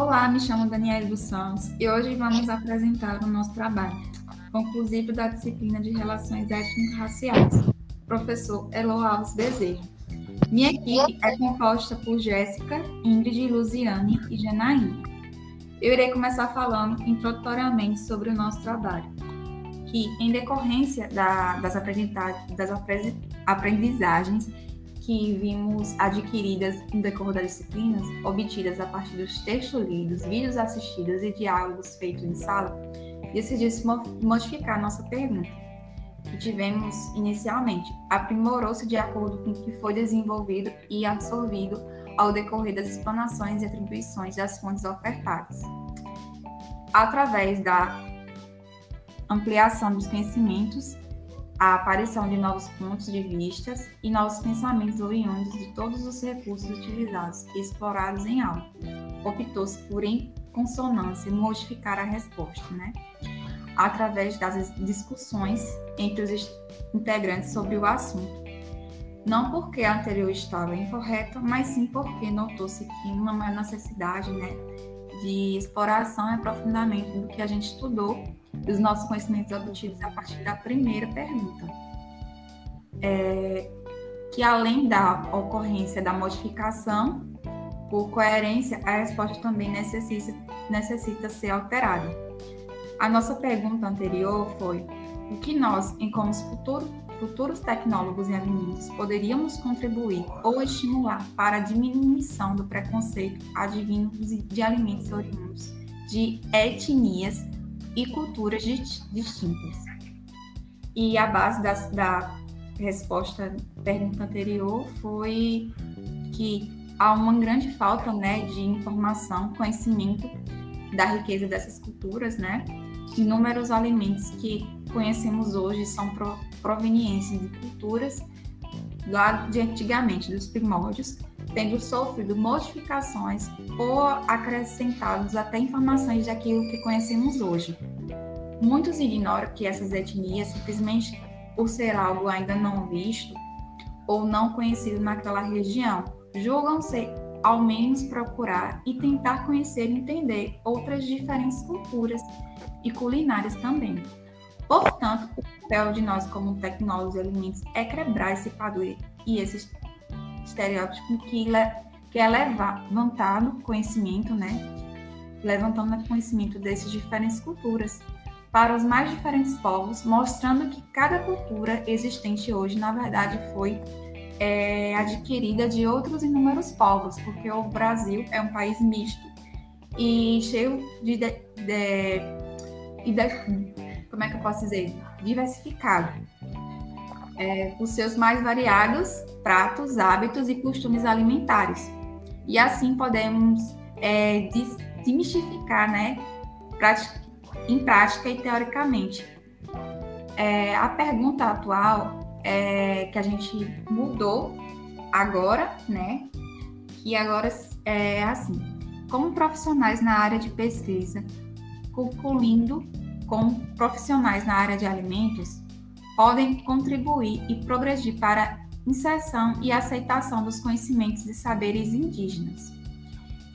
Olá, me chamo Daniela dos Santos e hoje vamos apresentar o nosso trabalho conclusivo da disciplina de Relações Étnico-Raciais, professor Elo Alves Bezerra. Minha equipe é composta por Jéssica, Ingrid, Luziane e Janaína. Eu irei começar falando introdutoriamente sobre o nosso trabalho, que, em decorrência da, das, aprendizagens que vimos adquiridas no decorrer das disciplinas, obtidas a partir dos textos lidos, vídeos assistidos e diálogos feitos em sala, decidimos modificar nossa pergunta, que tivemos inicialmente, aprimorou-se de acordo com o que foi desenvolvido e absorvido ao decorrer das explanações e atribuições das fontes ofertadas. Através da ampliação dos conhecimentos a aparição de novos pontos de vista e novos pensamentos oriundos de todos os recursos utilizados e explorados em aula. Optou-se por, em consonância, modificar a resposta, né? através das discussões entre os integrantes sobre o assunto. Não porque a anterior estava incorreta, mas sim porque notou-se que uma maior necessidade né, de exploração e aprofundamento do que a gente estudou dos nossos conhecimentos obtidos a partir da primeira pergunta. É, que além da ocorrência da modificação, por coerência, a resposta também necessita, necessita ser alterada. A nossa pergunta anterior foi: o que nós, em como futuro, futuros tecnólogos e alimentos, poderíamos contribuir ou estimular para a diminuição do preconceito advindo de alimentos oriundos de etnias e culturas distintas. E a base da, da resposta à pergunta anterior foi que há uma grande falta né, de informação, conhecimento da riqueza dessas culturas, né? Inúmeros alimentos que conhecemos hoje são pro, provenientes de culturas lá de antigamente, dos primórdios, tendo sofrido modificações ou acrescentados até informações daquilo que conhecemos hoje. Muitos ignoram que essas etnias, simplesmente por ser algo ainda não visto ou não conhecido naquela região, julgam-se ao menos procurar e tentar conhecer e entender outras diferentes culturas e culinárias também. Portanto, o papel de nós como tecnólogos de alimentos é quebrar esse padrão e esses estereótipo que, que é levantado conhecimento, né? Levantando conhecimento dessas diferentes culturas para os mais diferentes povos, mostrando que cada cultura existente hoje, na verdade, foi é, adquirida de outros inúmeros povos, porque o Brasil é um país misto e cheio de, de, de, de como é que eu posso dizer, diversificado é, os seus mais variados pratos, hábitos e costumes alimentares. E assim podemos é, desmistificar, né, em prática e teoricamente. É, a pergunta atual é que a gente mudou agora, né, que agora é assim, como profissionais na área de pesquisa, concluindo como profissionais na área de alimentos, podem contribuir e progredir para a inserção e aceitação dos conhecimentos e saberes indígenas.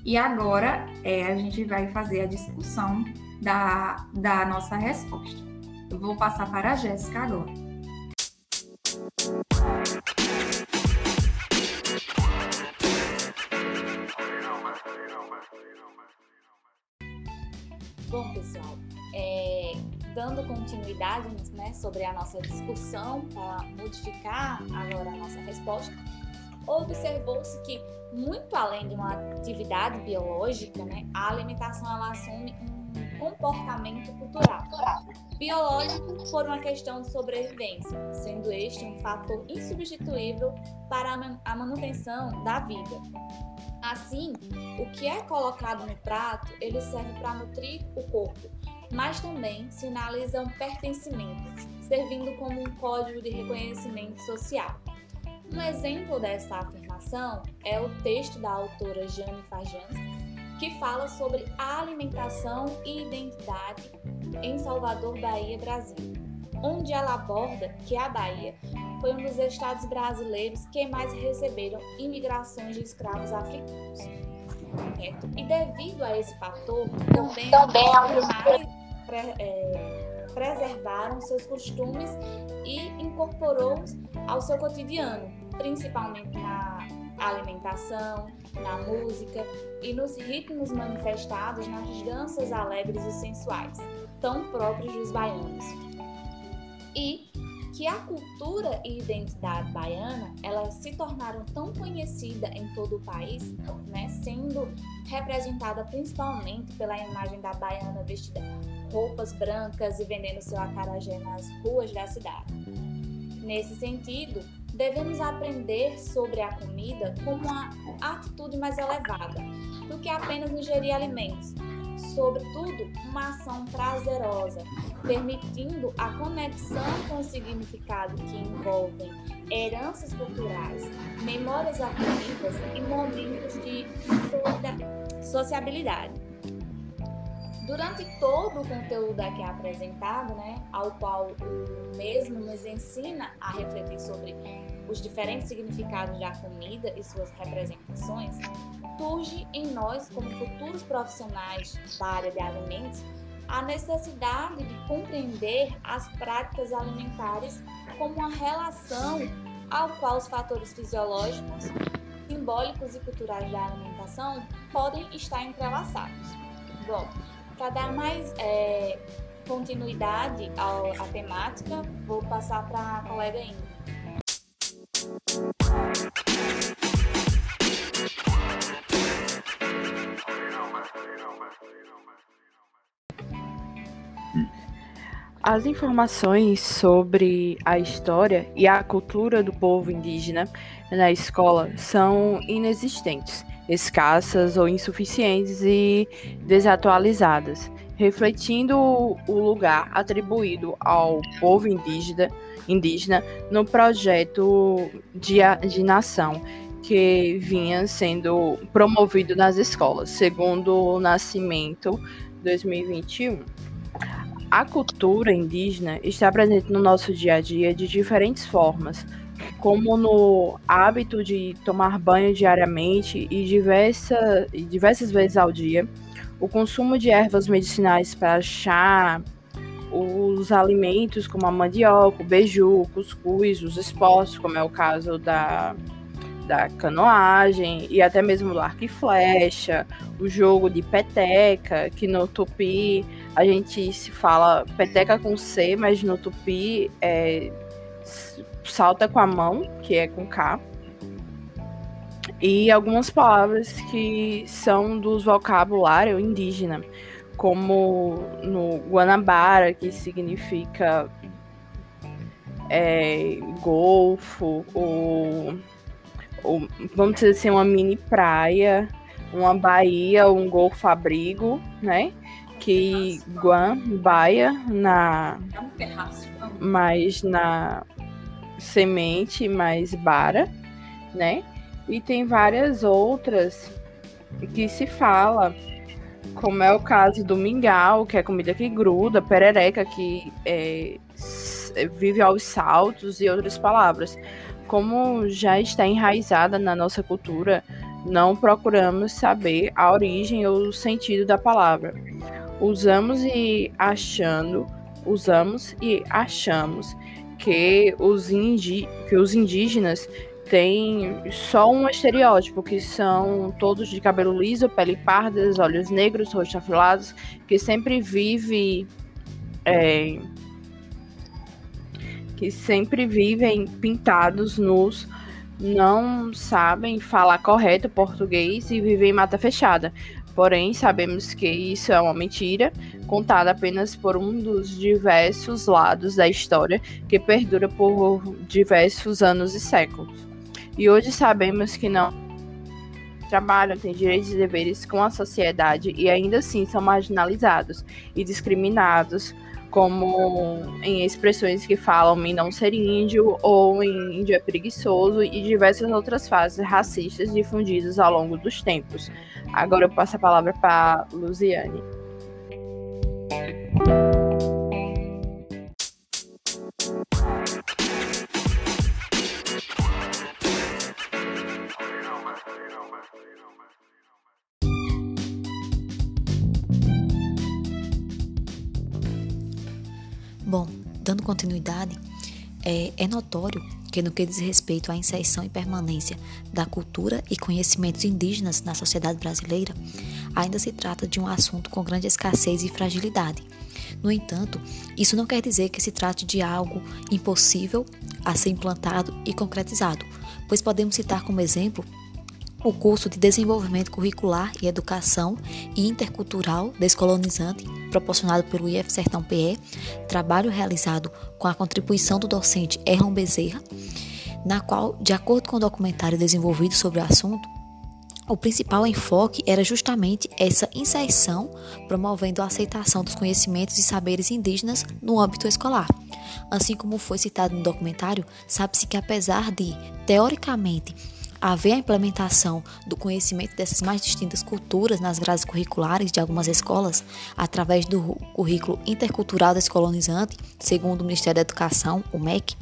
E agora é, a gente vai fazer a discussão da, da nossa resposta. Eu vou passar para a Jéssica agora. Continuidade né, sobre a nossa discussão para modificar agora a nossa resposta, observou-se que, muito além de uma atividade biológica, né, a alimentação ela assume um comportamento cultural. Biológico por uma questão de sobrevivência, sendo este um fator insubstituível para a manutenção da vida. Assim, o que é colocado no prato, ele serve para nutrir o corpo, mas também sinaliza um pertencimento, servindo como um código de reconhecimento social. Um exemplo dessa afirmação é o texto da autora Jane Fajan, que fala sobre alimentação e identidade em Salvador, Bahia, Brasil, onde ela aborda que a Bahia foi um dos estados brasileiros que mais receberam imigrações de escravos africanos. E devido a esse fator, também, também os mais pre, é, preservaram seus costumes e incorporou-os ao seu cotidiano, principalmente na alimentação, na música e nos ritmos manifestados nas danças alegres e sensuais, tão próprios dos baianos. E que a cultura e identidade baiana elas se tornaram tão conhecida em todo o país, né, sendo representada principalmente pela imagem da baiana vestida roupas brancas e vendendo seu acarajé nas ruas da cidade. Nesse sentido, devemos aprender sobre a comida como uma atitude mais elevada do que apenas ingerir alimentos, sobretudo uma ação prazerosa, permitindo a conexão com o significado que envolvem heranças culturais, memórias afetivas e momentos de sociabilidade. Durante todo o conteúdo aqui apresentado, né, ao qual o mesmo nos ensina a refletir sobre os diferentes significados da comida e suas representações, surge em nós, como futuros profissionais da área de alimentos, a necessidade de compreender as práticas alimentares como uma relação ao qual os fatores fisiológicos, simbólicos e culturais da alimentação podem estar entrelaçados. Bom, para dar mais é, continuidade à temática, vou passar para a colega Ingrid. As informações sobre a história e a cultura do povo indígena na escola são inexistentes escassas ou insuficientes e desatualizadas, refletindo o lugar atribuído ao povo indígena, indígena no projeto de, de nação que vinha sendo promovido nas escolas, segundo o Nascimento 2021. A cultura indígena está presente no nosso dia a dia de diferentes formas, como no hábito de tomar banho diariamente e diversa, diversas vezes ao dia, o consumo de ervas medicinais para chá, os alimentos como a mandioca, o beiju, o cuscuz, os esportes, como é o caso da, da canoagem e até mesmo do arco e flecha, o jogo de peteca, que no tupi a gente se fala peteca com C, mas no tupi é salta com a mão, que é com K, e algumas palavras que são dos vocabulário indígena, como no Guanabara, que significa é, golfo, ou, ou, vamos dizer assim, uma mini praia, uma baía, um golfo abrigo, né? Que Guan, baia, na. Mas na semente mais bara, né? E tem várias outras que se fala, como é o caso do mingau, que é comida que gruda, perereca, que é, vive aos saltos e outras palavras. Como já está enraizada na nossa cultura, não procuramos saber a origem ou o sentido da palavra. Usamos e achando, usamos e achamos que os, indi que os indígenas têm só um estereótipo, que são todos de cabelo liso, pele parda, olhos negros, rostos afilados, que sempre vive. É, que sempre vivem pintados nus, não sabem falar correto português e vivem em mata fechada. Porém, sabemos que isso é uma mentira, contada apenas por um dos diversos lados da história que perdura por diversos anos e séculos. E hoje sabemos que não trabalham, têm direitos e deveres com a sociedade e ainda assim são marginalizados e discriminados, como em expressões que falam em não ser índio ou em índio é preguiçoso e diversas outras fases racistas difundidas ao longo dos tempos. Agora eu passo a palavra para Luziane. Continuidade, é, é notório que, no que diz respeito à inserção e permanência da cultura e conhecimentos indígenas na sociedade brasileira, ainda se trata de um assunto com grande escassez e fragilidade. No entanto, isso não quer dizer que se trate de algo impossível a ser implantado e concretizado, pois podemos citar como exemplo o curso de Desenvolvimento Curricular e Educação e Intercultural Descolonizante, proporcionado pelo IF Sertão PE, trabalho realizado com a contribuição do docente Erlon Bezerra, na qual, de acordo com o documentário desenvolvido sobre o assunto, o principal enfoque era justamente essa inserção, promovendo a aceitação dos conhecimentos e saberes indígenas no âmbito escolar. Assim como foi citado no documentário, sabe-se que apesar de, teoricamente, haver a implementação do conhecimento dessas mais distintas culturas nas grades curriculares de algumas escolas, através do currículo intercultural descolonizante, segundo o Ministério da Educação, o MEC,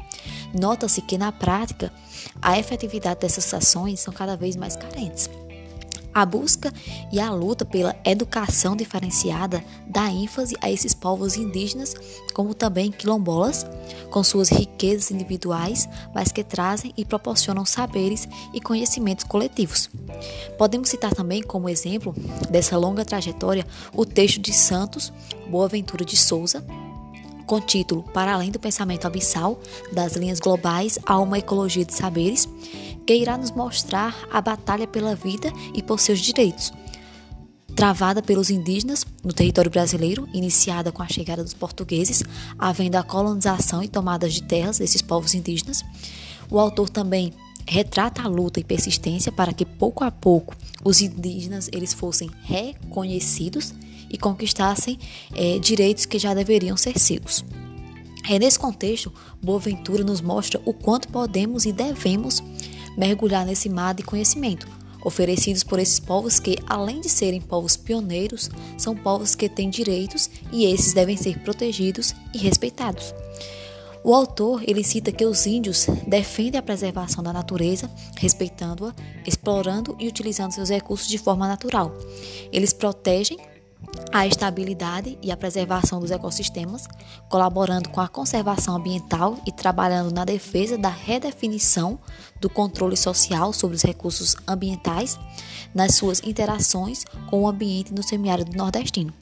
nota-se que na prática a efetividade dessas ações são cada vez mais carentes. A busca e a luta pela educação diferenciada dá ênfase a esses povos indígenas, como também quilombolas, com suas riquezas individuais, mas que trazem e proporcionam saberes e conhecimentos coletivos. Podemos citar também como exemplo dessa longa trajetória o texto de Santos Boaventura de Souza, com título Para além do pensamento abissal, das linhas globais a uma ecologia de saberes, que irá nos mostrar a batalha pela vida e por seus direitos. Travada pelos indígenas no território brasileiro, iniciada com a chegada dos portugueses, havendo a colonização e tomadas de terras desses povos indígenas, o autor também retrata a luta e persistência para que pouco a pouco os indígenas eles fossem reconhecidos e conquistassem é, direitos que já deveriam ser seus. É nesse contexto, Boaventura nos mostra o quanto podemos e devemos mergulhar nesse mar de conhecimento, oferecidos por esses povos que, além de serem povos pioneiros, são povos que têm direitos e esses devem ser protegidos e respeitados. O autor ele cita que os índios defendem a preservação da natureza, respeitando-a, explorando e utilizando seus recursos de forma natural. Eles protegem a estabilidade e a preservação dos ecossistemas, colaborando com a conservação ambiental e trabalhando na defesa da redefinição do controle social sobre os recursos ambientais nas suas interações com o ambiente no semiárido nordestino.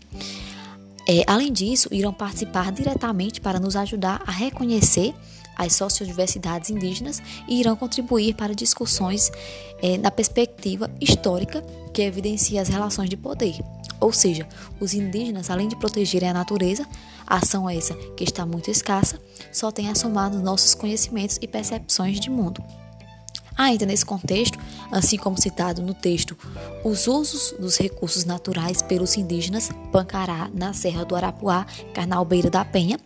É, além disso, irão participar diretamente para nos ajudar a reconhecer as sociodiversidades indígenas e irão contribuir para discussões é, na perspectiva histórica que evidencia as relações de poder. Ou seja, os indígenas, além de protegerem a natureza, ação essa que está muito escassa, só tem a somar nos nossos conhecimentos e percepções de mundo. Ainda nesse contexto, assim como citado no texto, os usos dos recursos naturais pelos indígenas Pancará na Serra do Arapuá, Carnalbeira da Penha,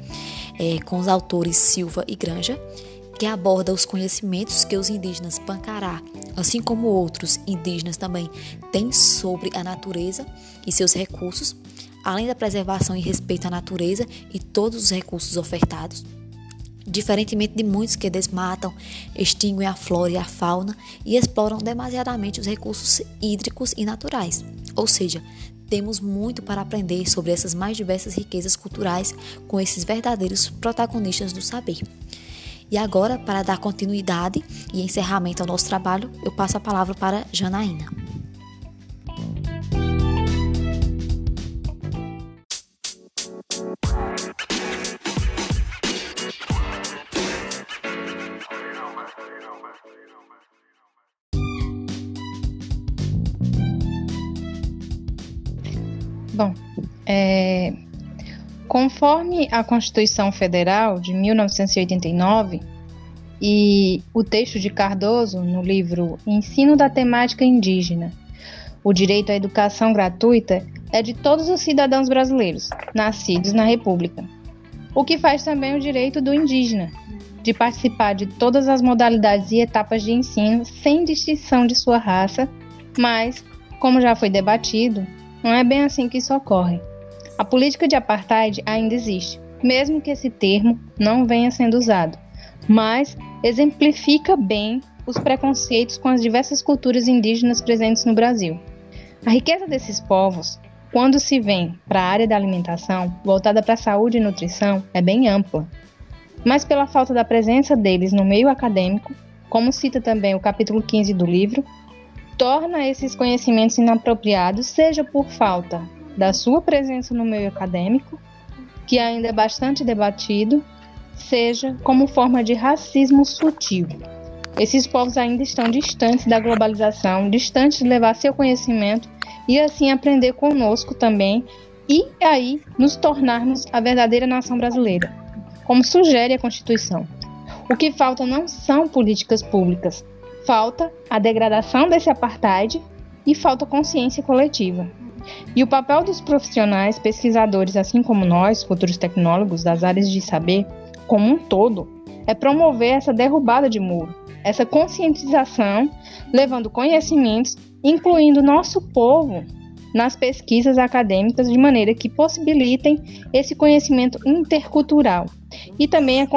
é, com os autores Silva e Granja, que aborda os conhecimentos que os indígenas Pancará, assim como outros indígenas também, têm sobre a natureza e seus recursos, além da preservação e respeito à natureza e todos os recursos ofertados. Diferentemente de muitos que desmatam, extinguem a flora e a fauna e exploram demasiadamente os recursos hídricos e naturais. Ou seja, temos muito para aprender sobre essas mais diversas riquezas culturais com esses verdadeiros protagonistas do saber. E agora, para dar continuidade e encerramento ao nosso trabalho, eu passo a palavra para Janaína. Conforme a Constituição Federal de 1989 e o texto de Cardoso no livro Ensino da Temática Indígena, o direito à educação gratuita é de todos os cidadãos brasileiros nascidos na República, o que faz também o direito do indígena de participar de todas as modalidades e etapas de ensino sem distinção de sua raça, mas, como já foi debatido, não é bem assim que isso ocorre. A política de apartheid ainda existe, mesmo que esse termo não venha sendo usado, mas exemplifica bem os preconceitos com as diversas culturas indígenas presentes no Brasil. A riqueza desses povos quando se vem para a área da alimentação, voltada para a saúde e nutrição, é bem ampla. Mas pela falta da presença deles no meio acadêmico, como cita também o capítulo 15 do livro, torna esses conhecimentos inapropriados, seja por falta da sua presença no meio acadêmico, que ainda é bastante debatido, seja como forma de racismo sutil. Esses povos ainda estão distantes da globalização, distantes de levar seu conhecimento e assim aprender conosco também e aí nos tornarmos a verdadeira nação brasileira, como sugere a Constituição. O que falta não são políticas públicas, falta a degradação desse apartheid e falta consciência coletiva. E o papel dos profissionais, pesquisadores, assim como nós, futuros tecnólogos das áreas de saber, como um todo, é promover essa derrubada de muro, essa conscientização, levando conhecimentos, incluindo nosso povo nas pesquisas acadêmicas de maneira que possibilitem esse conhecimento intercultural. E também a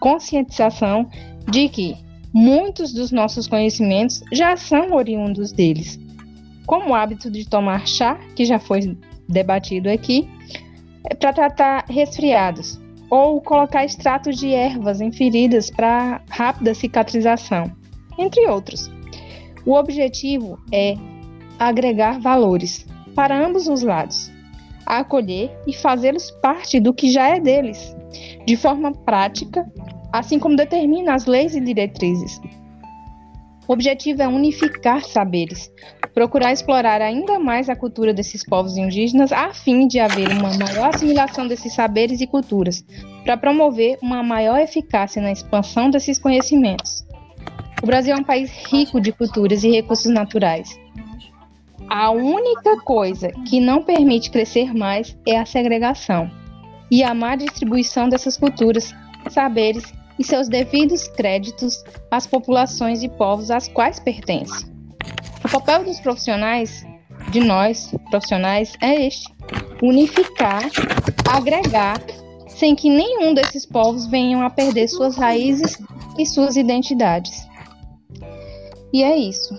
conscientização de que muitos dos nossos conhecimentos já são oriundos deles como o hábito de tomar chá, que já foi debatido aqui, é para tratar resfriados, ou colocar extratos de ervas em feridas para rápida cicatrização, entre outros. O objetivo é agregar valores para ambos os lados, acolher e fazê-los parte do que já é deles, de forma prática, assim como determina as leis e diretrizes. O objetivo é unificar saberes, procurar explorar ainda mais a cultura desses povos indígenas a fim de haver uma maior assimilação desses saberes e culturas, para promover uma maior eficácia na expansão desses conhecimentos. O Brasil é um país rico de culturas e recursos naturais. A única coisa que não permite crescer mais é a segregação e a má distribuição dessas culturas, saberes e seus devidos créditos às populações e povos às quais pertence. O papel dos profissionais, de nós, profissionais, é este: unificar, agregar, sem que nenhum desses povos venham a perder suas raízes e suas identidades. E é isso.